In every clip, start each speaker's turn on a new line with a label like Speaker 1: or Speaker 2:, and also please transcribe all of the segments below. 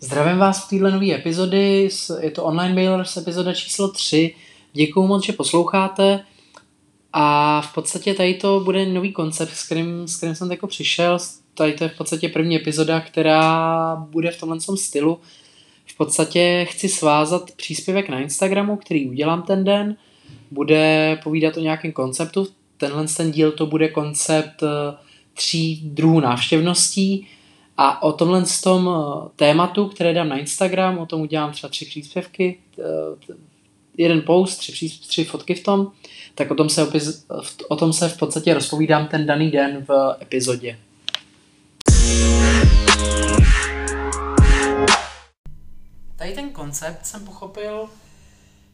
Speaker 1: Zdravím vás v této nové epizody, je to Online Mailers epizoda číslo 3. Děkuju moc, že posloucháte a v podstatě tady to bude nový koncept, s kterým, s kterým jsem jako přišel. Tady to je v podstatě první epizoda, která bude v tomhle stylu. V podstatě chci svázat příspěvek na Instagramu, který udělám ten den. Bude povídat o nějakém konceptu. Tenhle ten díl to bude koncept eh, tří druhů návštěvností a o tomhle tom eh, tématu, které dám na Instagram, o tom udělám třeba tři příspěvky, eh, jeden post, tři, tři fotky v tom, tak o tom, se, o tom se v podstatě rozpovídám ten daný den v epizodě. Tady ten koncept jsem pochopil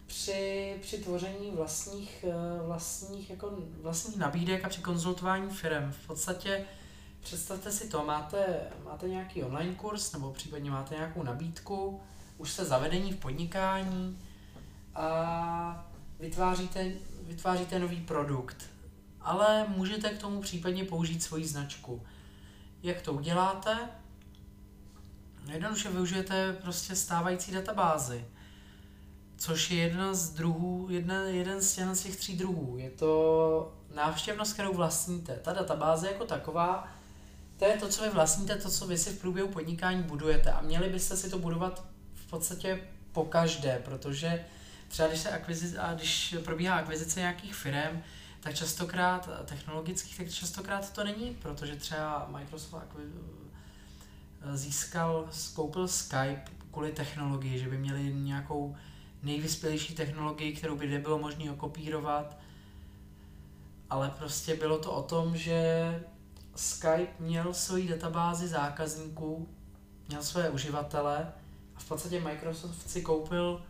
Speaker 1: při, při tvoření vlastních, eh, vlastních, jako vlastních nabídek a při konzultování firm. V podstatě Představte si to, máte, máte nějaký online kurz nebo případně máte nějakou nabídku, už jste zavedení v podnikání a vytváříte, vytváříte nový produkt, ale můžete k tomu případně použít svoji značku. Jak to uděláte? Jednoduše využijete prostě stávající databázy, což je jedna z druhů, jedna, jeden z těch, z těch tří druhů. Je to návštěvnost, kterou vlastníte. Ta databáze jako taková to je to, co vy vlastníte, to, co vy si v průběhu podnikání budujete. A měli byste si to budovat v podstatě po každé, protože třeba když, se akvizice, a když probíhá akvizice nějakých firm, tak častokrát technologických, tak častokrát to není, protože třeba Microsoft získal, skoupil Skype kvůli technologii, že by měli nějakou nejvyspělejší technologii, kterou by nebylo možné okopírovat, ale prostě bylo to o tom, že Skype měl svoji databázi zákazníků, měl své uživatele a v podstatě Microsoft si koupil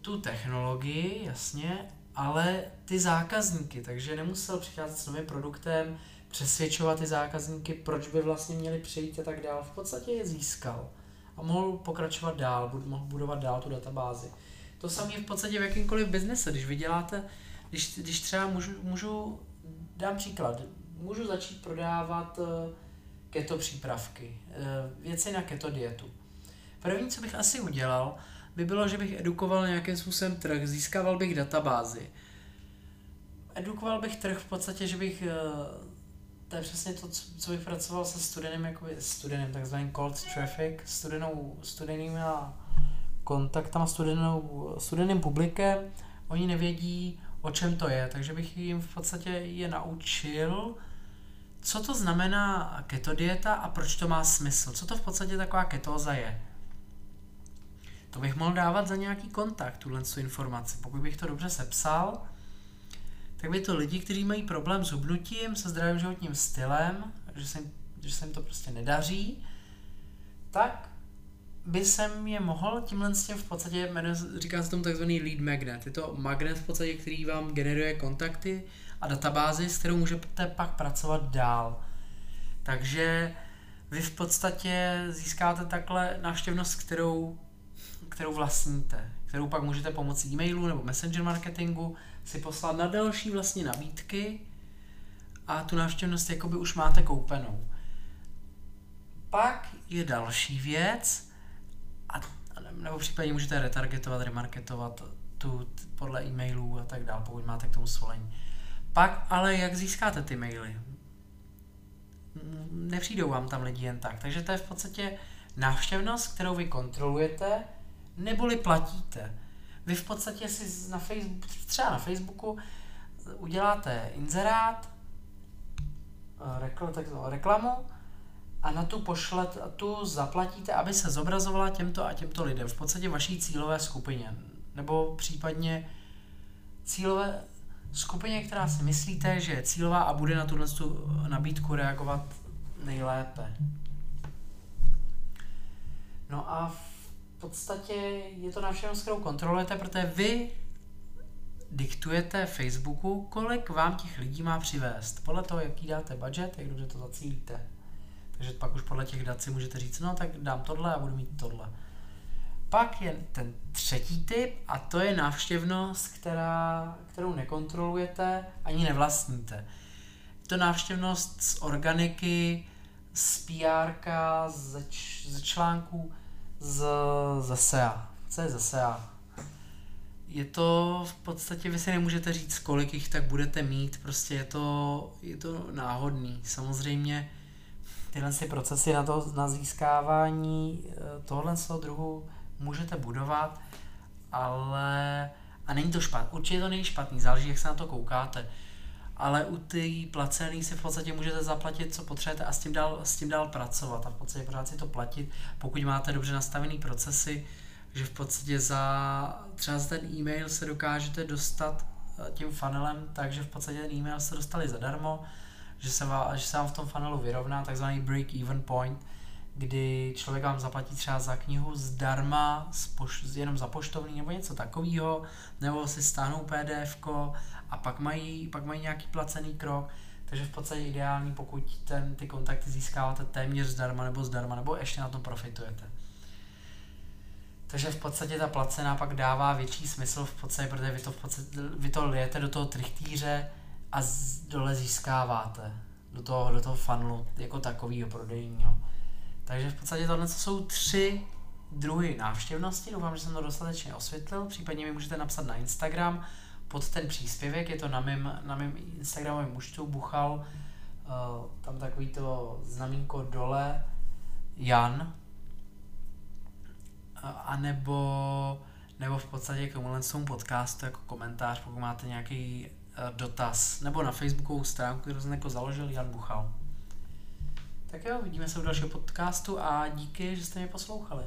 Speaker 1: tu technologii, jasně, ale ty zákazníky, takže nemusel přicházet s novým produktem, přesvědčovat ty zákazníky, proč by vlastně měli přijít a tak dále. V podstatě je získal a mohl pokračovat dál, mohl budovat dál tu databázi. To samé v podstatě v jakýmkoliv biznese, když vyděláte, když, když třeba můžu, můžu, dám příklad, můžu začít prodávat eh, keto přípravky, eh, věci na keto dietu. První, co bych asi udělal, by bylo, že bych edukoval nějakým způsobem trh, získával bych databázy. Edukoval bych trh v podstatě, že bych, eh, to je přesně to, co bych pracoval se studeným, jako studenem, takzvaným cold traffic, studenou, studenými kontaktama, studenou, studeným publikem, oni nevědí, o čem to je, takže bych jim v podstatě je naučil, co to znamená keto dieta a proč to má smysl? Co to v podstatě taková ketóza je? To bych mohl dávat za nějaký kontakt, tuhle informaci. Pokud bych to dobře sepsal, tak by to lidi, kteří mají problém s hubnutím, se zdravým životním stylem, že se, jim, že se jim to prostě nedaří, tak by jsem je mohl tímhle s tím v podstatě, říká se tomu takzvaný lead magnet. Je to magnet v podstatě, který vám generuje kontakty a databázi, s kterou můžete pak pracovat dál. Takže vy v podstatě získáte takhle návštěvnost, kterou, kterou vlastníte, kterou pak můžete pomocí e-mailu nebo messenger marketingu si poslat na další vlastně nabídky a tu návštěvnost jakoby už máte koupenou. Pak je další věc, a, nebo případně můžete retargetovat, remarketovat tu podle e-mailů a tak dále, pokud máte k tomu svolení. Pak ale jak získáte ty maily? Nepřijdou vám tam lidi jen tak. Takže to je v podstatě návštěvnost, kterou vy kontrolujete, neboli platíte. Vy v podstatě si na Facebook, třeba na Facebooku uděláte inzerát, reklamu a na tu pošlet, tu zaplatíte, aby se zobrazovala těmto a těmto lidem, v podstatě vaší cílové skupině, nebo případně cílové skupině, která si myslíte, že je cílová a bude na tuhle nabídku reagovat nejlépe. No a v podstatě je to na všem, s kterou kontrolujete, protože vy diktujete Facebooku, kolik vám těch lidí má přivést. Podle toho, jaký dáte budget, jak dobře to zacílíte. Takže pak už podle těch dat si můžete říct, no tak dám tohle a budu mít tohle. Pak je ten třetí typ a to je návštěvnost, která, kterou nekontrolujete ani nevlastníte. Je to návštěvnost z organiky, z PR, ze, č, ze článků, z, ze SEA. Co je ze SEA? Je to v podstatě, vy si nemůžete říct, kolik jich tak budete mít, prostě je to, je to náhodný. Samozřejmě tyhle si procesy na to na získávání eh, tohle z toho druhu můžete budovat, ale a není to špatný, určitě to není špatný, záleží, jak se na to koukáte. Ale u ty placený si v podstatě můžete zaplatit, co potřebujete a s tím dál, s tím dál pracovat a v podstatě pořád si to platit, pokud máte dobře nastavený procesy, že v podstatě za třeba za ten e-mail se dokážete dostat eh, tím funnelem, takže v podstatě ten e-mail se dostali zadarmo, že se, vám, že se vám v tom funnelu vyrovná takzvaný break-even point, kdy člověk vám zaplatí třeba za knihu zdarma, z poš- jenom za poštovní nebo něco takového, nebo si stáhnou pdf a pak mají, pak mají nějaký placený krok, takže v podstatě ideální, pokud ten, ty kontakty získáváte téměř zdarma nebo zdarma, nebo ještě na tom profitujete. Takže v podstatě ta placená pak dává větší smysl v podstatě, protože vy to, v podstatě, vy to lijete do toho trichtýře a z, dole získáváte do toho, do toho funnelu jako takového prodejního. Takže v podstatě tohle jsou tři druhy návštěvnosti. Doufám, že jsem to dostatečně osvětlil. Případně mi můžete napsat na Instagram pod ten příspěvek, je to na mém, na mém Instagramovém účtu Buchal, uh, tam takový to znamínko dole, Jan, uh, anebo nebo v podstatě k tomuhle tomu podcastu jako komentář, pokud máte nějaký uh, dotaz, nebo na Facebookovou stránku, kterou jsem jako založil, Jan Buchal. Tak jo, vidíme se u dalšího podcastu a díky, že jste mě poslouchali.